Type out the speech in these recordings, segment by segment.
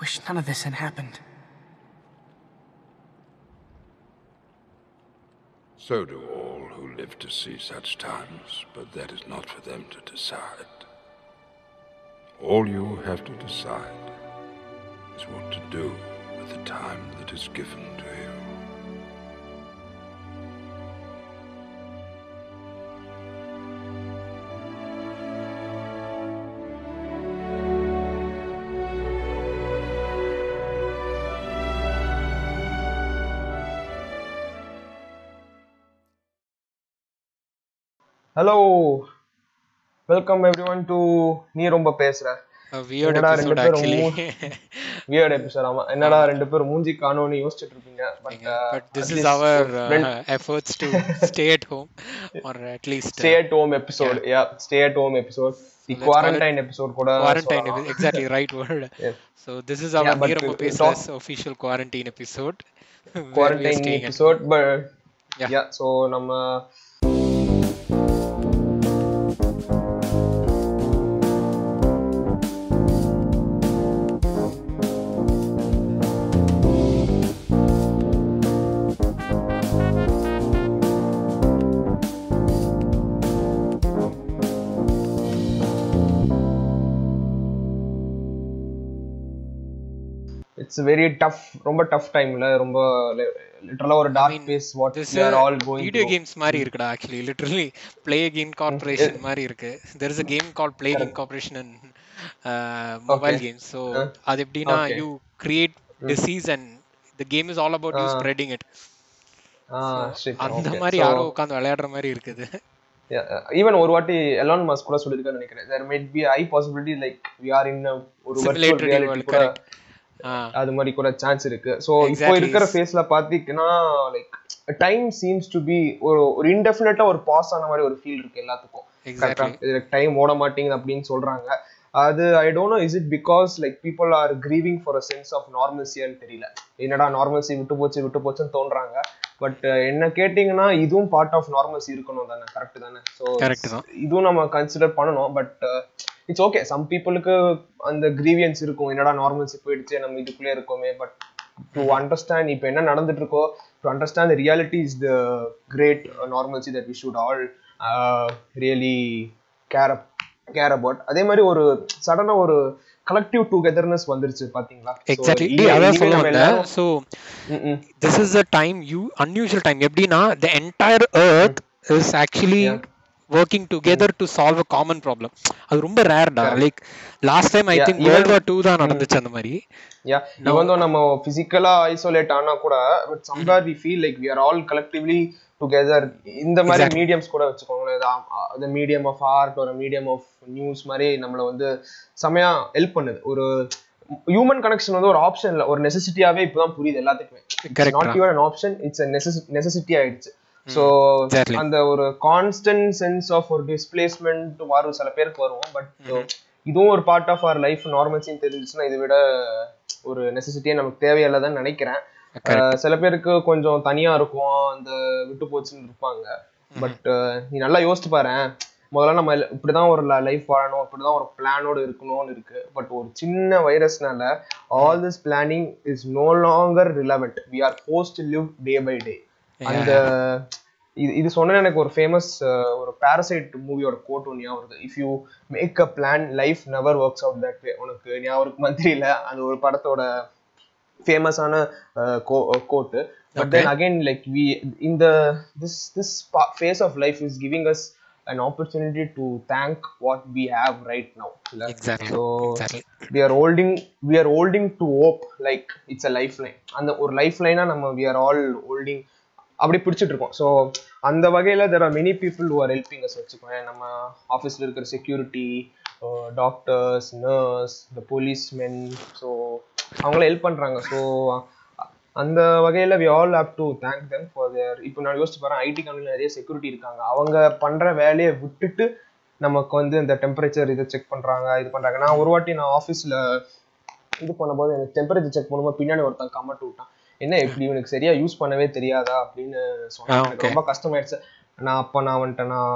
wish none of this had happened. So do all who live to see such times, but that is not for them to decide. All you have to decide is what to do with the time that is given to you. Hello welcome every one to நீ ரொம்ப பேசுற A weird என்னடா ரெண்டு episode பேரும் actually. Weird episode ஆமா என்னடா ரெண்டு பேரும் மூஞ்சி காணோம்னு யோசிச்சுட்டு இருப்பீங்க but but this is our uh, efforts to stay at home or at least uh, stay at home episode yeah stay at home episode the let's call quarantine episode கூட quarantine சொல்லலாம். epi- exactly right word Yes. so this is our Yeah, but Neeramma to Pesras official quarantine episode where we are quarantine staying at episode but Yeah. Yeah so நம்ம it's very tough ரொம்ப tough டைம்ல ரொம்ப லிட்டரலா ஒரு dark phase what uh, all going video through. games மாதிரி இருக்குடா actually literally play game corporation மாதிரி இருக்கு there is a game called play game corporation in uh, mobile Okay. games so அது எப்படின்னா Okay. you create disease and the game is all about you spreading it ah shit அந்த. மாதிரி யாரோ உட்கார்ந்து விளையாடுற மாதிரி இருக்குது ஈவன் ஒரு வாட்டி எலான் மஸ்க் கூட சொல்லியிருக்கான்னு நினைக்கிறேன் there might be a possibility like we are in ஒரு reality world, கூட அது மாதிரி கூட சான்ஸ் இருக்கு. சோ இப்போ. இருக்கிற ஃபேஸ்ல பாத்தீங்கன்னா like time seems to be ஒரு ஒரு இன்டெஃபினட்டா ஒரு பாஸ் ஆன மாதிரி ஒரு ஃபீல் இருக்கு எல்லாத்துக்கும். Exactly. இதுல டைம் ஓட மாட்டேங்குது அப்படின்னு சொல்றாங்க. அது I don't know is it because like people are grieving for a sense of நார்மல்சியான்னு தெரியல. என்னடா நார்மல்சி விட்டு போச்சு விட்டு போச்சுன்னு தோன்றாங்க. பட் என்ன கேட்டிங்கன்னா இதுவும் பார்ட் ஆஃப் நார்மல்சி இருக்கணும் தானே. கரெக்ட் தானே? ஸோ. இதுவும் நம்ம கன்சிடர் பண்ணணும். பட் இட்ஸ் ஓகே சம் பீப்புளுக்கு அந்த கிரீவியன்ஸ் இருக்கும். என்னடா நார்மல்சி போயிடுச்சு நம்ம இதுக்குள்ளே இருக்கோமே. பட் டு அண்டர்ஸ்டாண்ட் இப்போ என்ன நடந்துட்டு இருக்கோ to understand reality is the great normalcy that we should all really care care about அதே மாதிரி ஒரு சடனா ஒரு கலெக்டிவ் டுகெதர்னஸ் வந்துருச்சு பாத்தீங்களா? எக்ஸாக்ட்லி அதான் சொல்ல வந்தேன். This is a time you unusual time எப்படின்னா the entire earth is actually working together to solve a common problem அது ரொம்ப ரேர்டா like last time I think world war two தான் நடந்துச்சு அந்த மாதிரி. யா though நம்ம பிசிக்கலா ஐசோலேட் ஆனா கூட but somewhere we feel like we are all collectively together இந்த மாதிரி மீடியம்ஸ் கூட வச்சுக்கோங்களேன். மீடியம் ஆஃப் ஆர்ட் ஒரு மீடியம் ஆஃப் நியூஸ் மாதிரி நம்மள வந்து செமையா ஹெல்ப் பண்ணுது. ஒரு ஹியூமன் கனெக்ஷன் வந்து ஒரு ஆப்ஷன் இல்ல. ஒரு நெசசிட்டியாவே இப்பதான் புரியுது எல்லாத்துக்குமே. Not an option it's necessity ஆயிடுச்சு. So Exactly. அந்த ஒரு கான்ஸ்டன்ட் சென்ஸ் ஆஃப் ஒரு டிஸ்பிளேஸ்மெண்ட் வரும். சில பேருக்கு வரும் பட் இதுவும் ஒரு பார்ட் ஆஃப் அவர் லைஃப் நார்மல்ஸின்னு தெரிஞ்சுச்சுன்னா இதை விட ஒரு நெசசிட்டியே நமக்கு தேவையில்லைன்னு நினைக்கிறேன். சில பேருக்கு கொஞ்சம் தனியா இருக்கும் அந்த விட்டு போச்சுன்னு இருப்பாங்க. பட் நீ நல்லா யோசிச்சு பாரு. முதல்ல நம்ம இப்படிதான் ஒரு லைஃப் வாழணும் இப்படிதான் ஒரு பிளானோட இருக்கணும்னு இருக்கு. பட் ஒரு சின்ன வைரஸ்னால all this planning is no longer relevant we are post live day by day அந்த இது இது சொன்ன எனக்கு ஒரு ஃபேமஸ் ஒரு பாரசைட் மூவியோட கோட் ஒன்று ஞாபகம் வருது. If you make a plan life never works out that way உனக்கு ஞாபகம் இருக்குமா தெரியல. அந்த ஒரு படத்தோட ஃபேமஸான quote but then again like we இந்த this this phase of life is giving us an opportunity to thank what we have right now இல்ல? Exactly. so Exactly. we are holding we are holding to hope like it's a lifeline அந்த ஒரு life லைனா நம்ம we are all holding அப்படி பிடிச்சிட்டு இருக்கோம் so அந்த வகையில there are many people who are helping us வச்சுக்கோங்க நம்ம ஆஃபீஸ்ல இருக்கிற செக்யூரிட்டி டாக்டர்ஸ் நர்ஸ் இந்த போலீஸ்மென் ஸோ அவங்கள ஹெல்ப் பண்றாங்க. ஸோ அந்த வகையில we all have to thank them for their இப்போ நான் யோசிச்சு பாறேன் ஐடி கம்பெனில நிறைய செக்யூரிட்டி இருக்காங்க. அவங்க பண்ற வேலையை விட்டுட்டு நமக்கு வந்து இந்த டெம்பரேச்சர் இதை செக் பண்றாங்க இது பண்றாங்க. நான் ஒரு வாட்டி நான் ஆஃபீஸ்ல இது பண்ணும்போது எனக்கு டெம்பரேச்சர் செக் பண்ணும்போது பின்னாடி ஒருத்தன் கமெண்ட் விட்டான். என்ன இப்படி இவனுக்கு சரியா யூஸ் பண்ணவே தெரியாதா அப்படின்னு சொன்னான். எனக்கு ரொம்ப கஷ்டமாயிடுச்சு. நான் அப்ப நான் வந்துட்டு நான்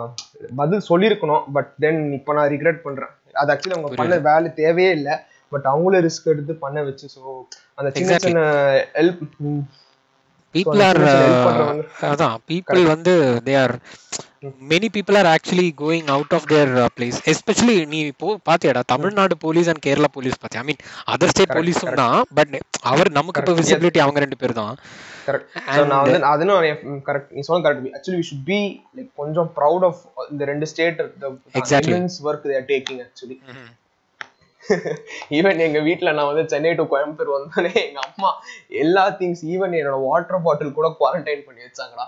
பதில் சொல்லியிருக்கணும் பட் தென் இப்போ நான் ரிக்ரெட் பண்றேன் அது ஆக்சுவலி அவங்க பண்ண வேலை தேவையே இல்லை பட் அவங்களே ரிஸ்க் எடுத்து பண்ண வச்சு ஸோ அந்த சின்ன. சின்ன ஹெல்ப் பீப்புள் அந்த ஆர். அதான் பீப்புள் வந்து they are many people are actually going out of their place especially நீ இப்போ பாத்தியாடா Tamil Nadu police and Kerala police பாத்தியா? ஐ மீன் அதர் ஸ்டேட் போலீஸும் தான் பட் அவர் நமக்கு இப்போ. விசிபிலிட்டி அவங்க ரெண்டு பேர் தான். கரெக்ட் நீ சொன்ன correct actually we should be like கொஞ்சம் ப்ரவுட் ஆஃப் இந்த ரெண்டு state Exactly. Work they're taking actually even எங்க வீட்ல நான் வந்து சென்னை டு கோயம்புத்தூர் வந்தோடனே எங்க அம்மா எல்லா திங்ஸ் ஈவன் என்னோட வாட்டர் பாட்டில் கூட குவாரண்டைன் பண்ணி வச்சாங்கடா.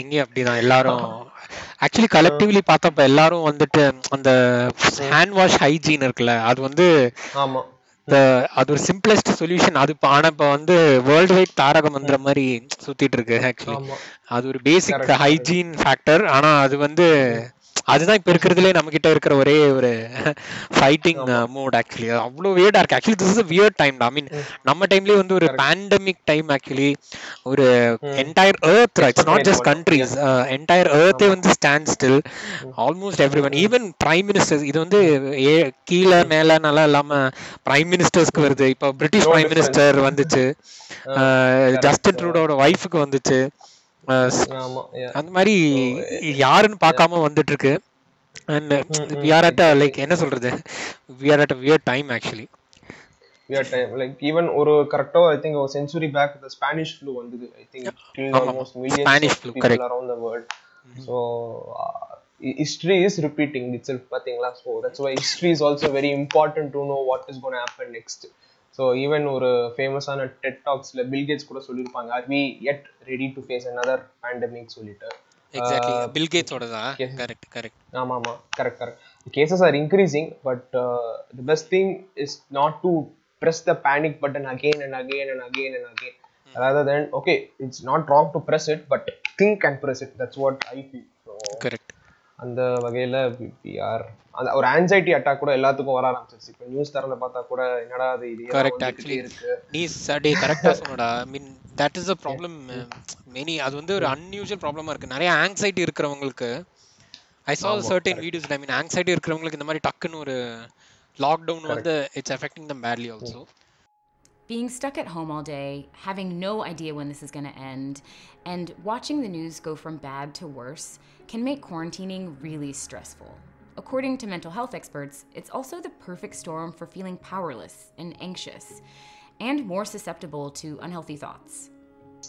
இங்கேயும் அப்படிதான். எல்லாரும் ஆக்சுவலி கலெக்டிவ்லி பார்த்தப்ப எல்லாரும் வந்துட்டு அந்த ஹேண்ட் வாஷ் ஹைஜீன் இருக்குல்ல அது வந்து ஆமா. அது ஒரு சிம்பிளஸ்ட் சொல்யூஷன் அது இப்ப ஆனா இப்ப வந்து வேர்ல்டு வைட் தாரக மந்திர மாதிரி சுத்திட்டு இருக்கு ஆக்சுவலி அது ஒரு பேசிக். ஹைஜீன் ஃபேக்டர் ஆனா அது வந்து அதுதான் இப்ப இருக்கிறதுலே நம்ம கிட்ட இருக்கிற ஒரே ஒரு ஃபைட்டிங் மோட் ஆக்சுவலி அவ்வளோ வியர்டா இருக்கு. Actually this is weird time I mean நம்ம டைம்லயே வந்து ஒரு பேண்டமிக் டைம் ஆக்சுவலி ஒரு entire earth it's not just countries entire எர்த்தே வந்து stand still almost every one even prime ministers இது வந்து கீழே மேல நல்லா இல்லாம பிரைம் மினிஸ்டர்ஸ்க்கு வருது. இப்போ பிரிட்டிஷ் பிரைம். மினிஸ்டர் வந்துச்சு. ஜஸ்டின் ட்ரூடோட ஒய்ஃபுக்கு வந்துச்சு. அந்த மாதிரி யாருன்னு பார்க்காம வந்துட்டு இருக்கு and we are at like என்ன சொல்றது we are at weird time actually weird time like even ஒரு கரெக்டா ஐ திங்க் ஒரு century back the Spanish flu வந்தது I think Spanish of flu, people correct. around the world so uh, history is repeating itself பாத்தீங்களா so that's why history is also very important to know what is going to happen so even ஒரு ஃபேமஸான dead டாக்ஸ்ல bill Gates கூட சொல்லியிருப்பாங்க are we yet ready to face another pandemic சொல்லிட்டு தான். Correct correct ஆமா ஆமா correct correct cases are increasing but the best thing is not to press the panic button again and again and again and again rather than okay it's not wrong to press it but think and press it that's what i feel so correct அந்த வகையில are அந்த ஒரு anxiety attack கூட எல்லாத்துக்கும் வர ஆரம்பிச்சிருச்சு. இப்போ news திறந்து பார்த்தா கூட என்னடா அது இது கரெக்ட் ஆக்சுவலி இருக்கு. நீ சடே கரெக்டா சொன்னடா. I mean that is a problem many அது வந்து ஒரு அன்யூஷுவல் ப்ராப்ளமா இருக்கு. நிறைய ஆங்ஸைட்டி இருக்கிறவங்களுக்கு I saw certain videos I mean anxiety இருக்கிறவங்களுக்கு இந்த மாதிரி டக்குன்னு ஒரு லாக்டவுன் வந்து it's affecting them badly also Being stuck at home all day, having no idea when this is going to end, and watching the news go from bad to worse can make quarantining really stressful. According to mental health experts, it's also the perfect storm for feeling powerless and anxious, and more susceptible to unhealthy thoughts.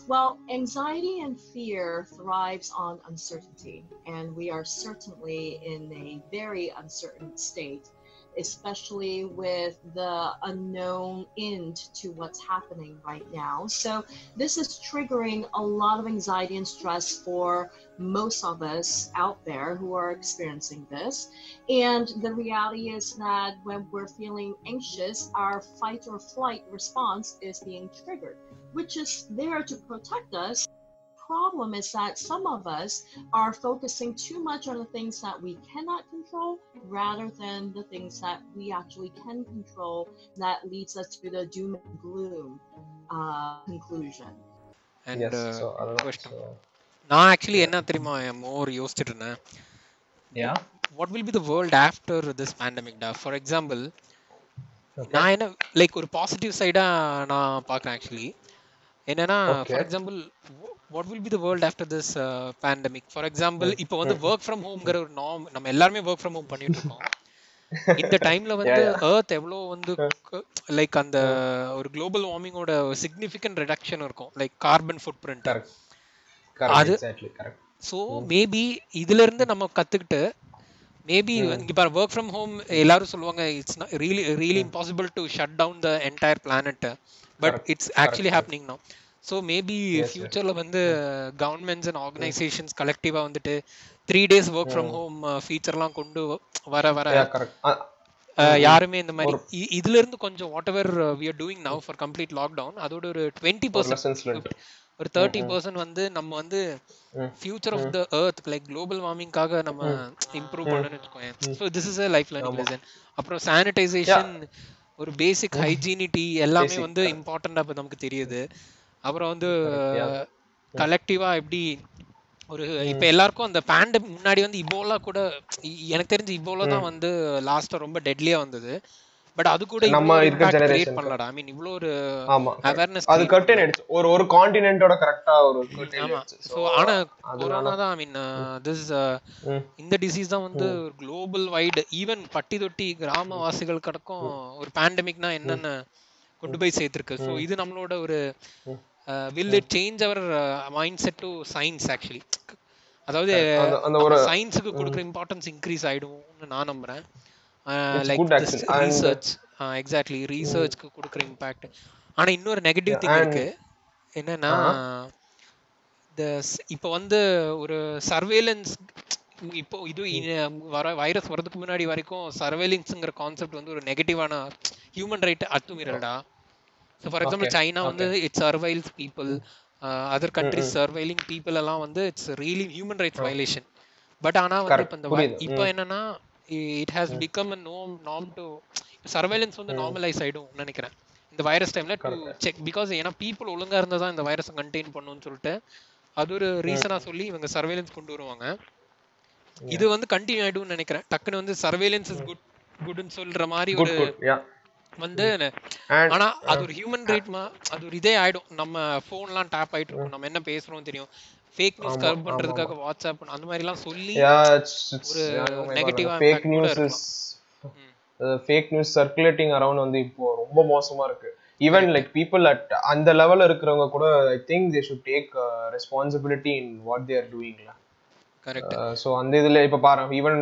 Well, anxiety and fear thrives on uncertainty, and we are certainly in a very uncertain state, especially with the unknown end to what's happening right now. So, this is triggering a lot of anxiety and stress for most of us out there who are experiencing this. And the reality is that when we're feeling anxious, our fight or flight response is being triggered which is there to protect us Problem is that some of us are focusing too much on the things that we cannot control rather than the things that we actually can control that leads us to the doom and gloom uh, conclusion. And yes so அதான் question. so நான் actually என்ன தெரியுமா more யோசிச்சுட்டு இருந்தேன் yeah what will be the world after this pandemic டா for example நான் என்ன like ஒரு பாசிட்டிவ் சைடா நான் பார்க்குறேன் ஆக்சுவலி என்னன்னா Okay. For example what will be the world after this pandemic for example இப்போ வந்து ஒர்க் ஃப்ரம் ஹோம்ங்கிற ஒரு நார்ம் நம்ம எல்லாருமே ஒர்க் ஃப்ரம் ஹோம் பண்ணிட்டு இருக்கோம். இந்த டைம்ல வந்து எர்த் எவ்வளோ வந்து லைக் அந்த ஒரு குளோபல் வார்மிங்கோட சிக்னிஃபிகண்ட் ரிடக்ஷன் இருக்கும். லைக் கார்பன் ஃபுட் பிரிண்ட் அது- ஸோ மேபி இதுல இருந்து நம்ம கத்துக்கிட்டு மேபி இங்க பாரு ஒர்க் ஃப்ரம் ஹோம் எல்லாரும் சொல்லுவாங்க it's really really impossible to shut down the entire planet but it's actually happening no so maybe. ஃபியூச்சர்ல வந்து கவர்மெண்ட்ஸ் அண்ட் ஆர்கனைசேஷன்ஸ் கலெக்டிவா வந்துட்டு three days work from home ஃபீச்சர்லாம் கொண்டு வர வர. Correct. Uh, அஹ், யாருமே இந்த மாதிரி இதுல இருந்து கொஞ்சம் whatever we are doing now for complete lockdown அதோட ஒரு டுவெண்ட்டி பர்சன்ட். ஒரு தேர்ட்டி பர்சன்ட் வந்து நம்ம வந்து. Future of the earth like global வார்மிங்காக நம்ம இம்ப்ரூவ் பண்ணணும்னு வச்சுக்கோங்க so this is a life learning lesson அப்புறம் சானிடைசேஷன் ஒரு பேசிக் ஹைஜீனிட்டி எல்லாமே Basic, வந்து இம்பார்ட்டண்டா இப்போ நமக்கு தெரியுது. அப்புறம் வந்து. கலெக்டிவா எப்படி ஒரு இப்ப எல்லாருக்கும் அந்த பேண்டமிக் முன்னாடி வந்து இபோலா கூட எனக்கு தெரிஞ்சு இபோலா தான் வந்து லாஸ்டா ரொம்ப டெட்லியா வந்தது. பட் அது கூட நம்ம இருக்க கிரியேட் generation பண்ணலடா. ஐ மீன் இவ்வளோ ஒரு அவேர்னஸ் அது கர்டன் ஆயிடுச்சு ஒரு ஒரு காண்டினென்ட்டோட கரெக்டா ஒரு ஆமா. சோ ஆனா கொரோனா தான் ஐ மீன் திஸ். இந்த டிசீஸ் தான் வந்து குளோபல் வைடு ஈவன் பட்டி தொட்டி கிராமவாசிகள் கடக்கும் ஒரு பேண்டமிக்னா என்னென்ன கொண்டு போய் சேர்த்திருக்கு. ஸோ இது நம்மளோட ஒரு will it change our mindset to science actually அதாவது ஒரு சயின்ஸுக்கு கொடுக்குற இம்பார்ட்டன்ஸ் இன்க்ரீஸ் ஆயிடும்னு நான் நம்புறேன். லைக் ரிசர்ச் எக்ஸாக்ட்லி ரிசர்ச்க்கு கொடுக்குற இம்பாக்ட் ஆனா இன்னொரு நெகட்டிவ் திங் இருக்கு. என்னன்னா இந்த இப்போ வந்து ஒரு சர்வேலன்ஸ் இப்போ இது வர வைரஸ் வரதுக்கு முன்னாடி வரைக்கும் சர்வேலன்ஸ்ங்கிற கான்செப்ட் வந்து ஒரு நெகட்டிவான ஹியூமன் ரைட் அத்துமீறல்டா. ஸோ ஃபார் எக்ஸாம்பிள் சைனா வந்து it's surveils people other countries surveilling people எல்லாம் வந்து it's really human rights violation but ஆனா வந்து இப்போ இந்த. இப்போ என்னன்னா இட் ஹாஸ் பிகம் அ நோம் நார்ம் டு சர்வைலன்ஸ் வந்து நார்மலைஸ் ஆயிடும் நினைக்கிறேன். இந்த வைரஸ் டைம்ல டு செக் பிகாஸ் ஏன்னா பீப்புள் ஒழுங்கா இருந்தா தான் இந்த வைரஸை கண்டெயின் பண்ணுன்னு சொல்லிட்டு அது ஒரு ரீசனா சொல்லி இவங்க சர்வேலன்ஸ் கொண்டு வருவாங்க. இது வந்து கண்டினியூ ஆயிடும்னு நினைக்கிறேன். டக்குன்னு வந்து சர்வேலன்ஸ் இஸ் குட் குட்னு சொல்ற மாதிரி ஒரு வந்து ஆனா அது ஒரு ஹியூமன் ரைட் அது ஒரு இதே ஆயிடும். நம்ம போன்லாம் டேப் ஆயிட்டு இருக்கும். நம்ம என்ன பேசுறோம் தெரியும். ஃபேக் நியூஸ் கவர் பண்றதுக்காக வாட்ஸ்அப் அந்த மாதிரி எல்லாம் சொல்லி ஒரு news இருக்கலாம். is fake news circulating around வந்து இப்போ ரொம்ப மோசமா இருக்கு. ஈவன் லைக் பீப்புள் அட் அந்த லெவல்ல இருக்கிறவங்க கூட I think they should take responsibility in what their டூயிங்ல correct so அந்த இதுல இப்ப பாரு even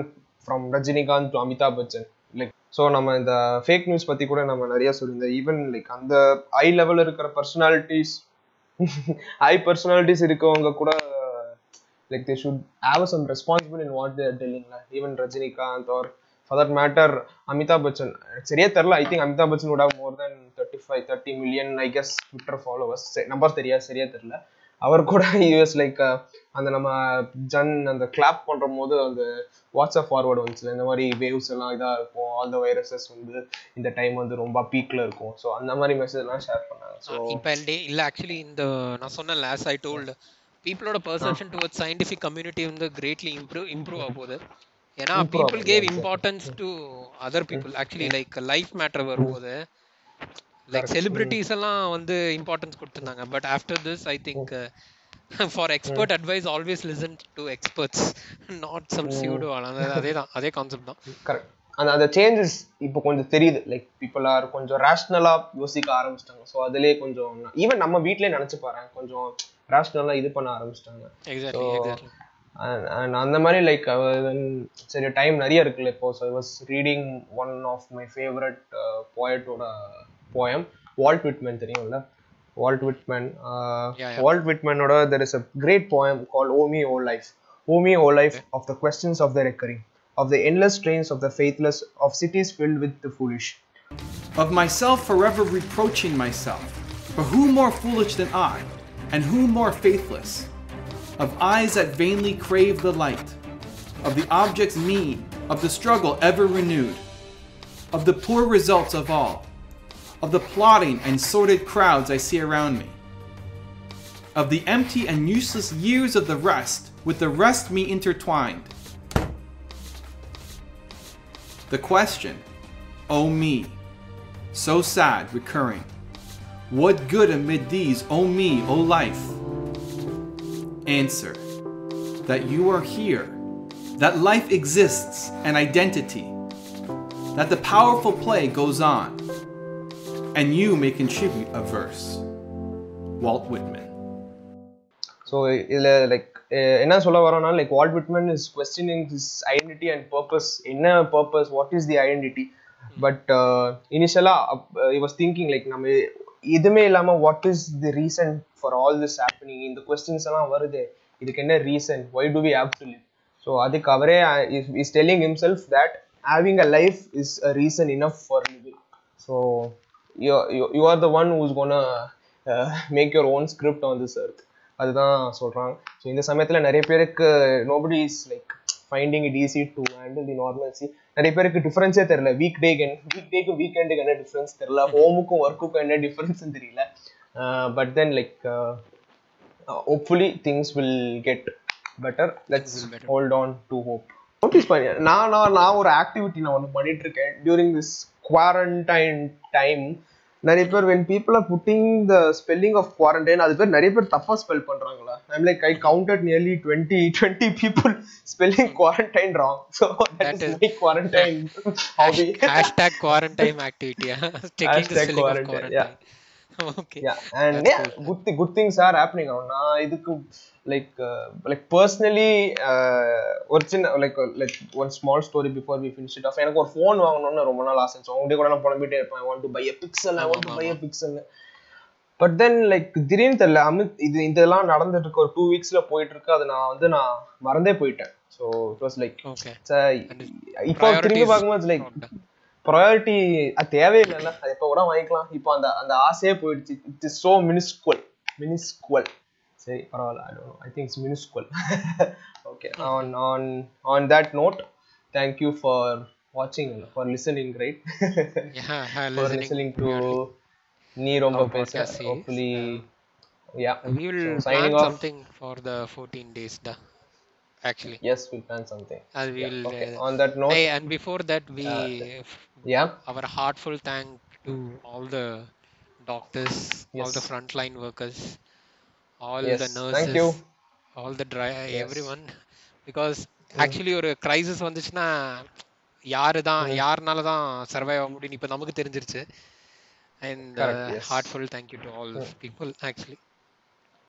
from Rajinikanth to Amitabh Bachchan like so நம்ம இந்த ஃபேக் நியூஸ் பற்றி கூட நம்ம நிறைய சொல்லியிருந்தோம். ஈவன் லைக் அந்த ஐ லெவல் இருக்கிற பர்சனாலிட்டிஸ் ஹை பர்சனாலிட்டிஸ் இருக்கவங்க கூட like they should have some responsible in what their டெல்லிங்ல even Rajinikanth or for that matter Amitabh Bachchan. சரியா தெரில I think Amitabh Bachchan would have more than thirty five thirty million I guess Twitter followers number தெரியாது. சரியா தெரில அவர் கூட US like அந்த நம்ம ஜன் அந்த clap பண்ற போது அந்த வாட்ஸ்அப் ஃபார்வர்டு வந்துச்சுல இந்த மாதிரி வேவ்ஸ் எல்லாம் இதா இருக்கும். ஆல் த வைரஸஸ் வந்து இந்த டைம் வந்து ரொம்ப பீக்ல இருக்கும். ஸோ அந்த மாதிரி மெசேஜ் எல்லாம் ஷேர் பண்ணாங்க. ஸோ இப்ப டே இல்ல ஆக்சுவலி இந்த நான் சொன்ன லாஸ் ஐ டோல்டு பீப்புளோட பர்செப்ஷன் டுவர்ட் சயின்டிஃபிக் கம்யூனிட்டி வந்து கிரேட்லி இம்ப்ரூவ் இம்ப்ரூவ் ஆக போகுது. ஏன்னா people gave importance to other people actually like life matter வரும்போது லைக் செலிபிரிட்டிஸ் எல்லாம் வந்து இம்பார்ட்டன்ஸ் கொடுத்துருந்தாங்க. But after this I think for expert advice always listen to experts not some pseudo அதே தான் அதே கான்செப்ட் தான். கரெக்ட் அந்த அந்த சேஞ்சஸ் இப்போ கொஞ்சம் தெரியுது. லைக் பீப்புள் ஆர் கொஞ்சம் ரேஷ்னலா யோசிக்க ஆரம்பிச்சிட்டாங்க. ஸோ அதுலயே கொஞ்சம் ஈவன் நம்ம வீட்லயே நினைச்சு பாரு கொஞ்சம் ரேஷ்னலா இது பண்ண ஆரம்பிச்சிட்டாங்க. அந்த மாதிரி லைக் சரி டைம் நிறைய இருக்குல்ல இப்போ. So I was reading one of my favourite போயட்டோட poem Walt Whitman தெரியும்ல Walt Whitman yeah. Walt விட்மேனோட there is a great poem call O me O life O me O life of the questions of the recurring of the endless trains of the faithless of cities filled with the foolish of myself forever reproaching myself. For who more foolish than I, and who more faithless? Of eyes that vainly crave the light, of the objects mean, of the struggle ever renewed, of the poor results of all, of the plotting and sordid crowds I see around me, of the empty and useless years of the rest, with the rest me intertwined. The question, O me, so sad, recurring. What good amid these, O me, O life? Answer that you are here, that life exists, an identity, that the powerful play goes on, and you may contribute a verse. Walt Whitman. So இதில் like என்ன சொல்ல வரோம்னா like Walt Whitman is questioning his identity and purpose என்ன purpose what is the identity but இனிஷியலாக I was thinking like நம்ம எதுவுமே இல்லாமல் what is the reason for all this happening இந்த questions எல்லாம் வருது. இதுக்கு என்ன reason why do we have to live so அதுக்கு அவரே is telling himself that having a life is a reason enough for living so you are the one who's gonna make your own script on this earth. அதுதான் சொல்றாங்க. So இந்த சமயத்துல நிறைய பேருக்கு nobody is like finding it easy to handle the normalcy நிறைய பேருக்கு டிஃபரன்ஸே தெரியல. Week டேக்கு week டேக்கும் வீக்கெண்டுக்கு என்ன டிஃபரன்ஸ் தெரியல. ஹோமுக்கும் ஒர்க்குக்கும் என்ன டிஃபரன்ஸ் தெரியல. But then like hopefully things will get better let's hold on to hope notice பண்ணி நான் நான் நான் ஒரு ஆக்டிவிட்டி நான் ஒன்று பண்ணிட்டு இருக்கேன். டியூரிங் திஸ் குவாரண்டைன் டைம் நிறைய பேர் when people are putting the spelling of quarantine அது பேர் நிறைய பேர் தப்பா ஸ்பெல் பண்றாங்களா i'm like i counted nearly 20 20 people spelling quarantine wrong so that, That is, is- my quarantine hobby hashtag quarantine activity checking the Hashtag spelling of quarantine, quarantine yeah. okay yeah and That's yeah cool. good thi- good things are happening நான் இதுக்கு like uh, like personally uh, ஒரு சின்ன uh, like one small story before we finish it off. எனக்கு ஒரு phone வாங்கணும்னு ரொம்ப நாள் ஆசை. அவங்க கூட நான் புலம்பிட்டே இருப்பேன். I want to buy a pixel I want to buy a pixel. But then like திடீர்னு தெரியல அமித் இது இதெல்லாம் நடந்துட்டு இருக்கு. ஒரு டூ வீக்ஸ்ல போயிட்டு இருக்கு அது நான் வந்து நான் மறந்தே போயிட்டேன். So it was like okay. இப்போ திரும்பி பார்க்கும்போது லைக். ப்ரையாரிட்டி அது தேவையில்லைல்ல. அது எப்போ கூட வாங்கிக்கலாம். இப்போ அந்த அந்த ஆசையே போயிடுச்சு. It is so minuscule minuscule சரி பரவாயில்ல I don't I think it's minuscule okay on on on that note thank you for வாட்சிங் for listening right yeah uh, for listening listening to நீ ரொம்ப Our பேச podcast series. Hopefully yeah we will So, plan signing off. something for the 14 days da actually as will plan something as we will okay uh, on that note hey and before that we yeah our heartful thank to all the doctors all the Yes. frontline workers All Yes, the thank nurses you. all the dry Yes. everyone because actually ஒரு crisis வந்துச்சுன்னா யாரு தான் யாருனால தான் சர்வை ஆக முடியும் இப்போ நமக்கு தெரிஞ்சிருச்சு and uh, Correct, yes. heartful thank you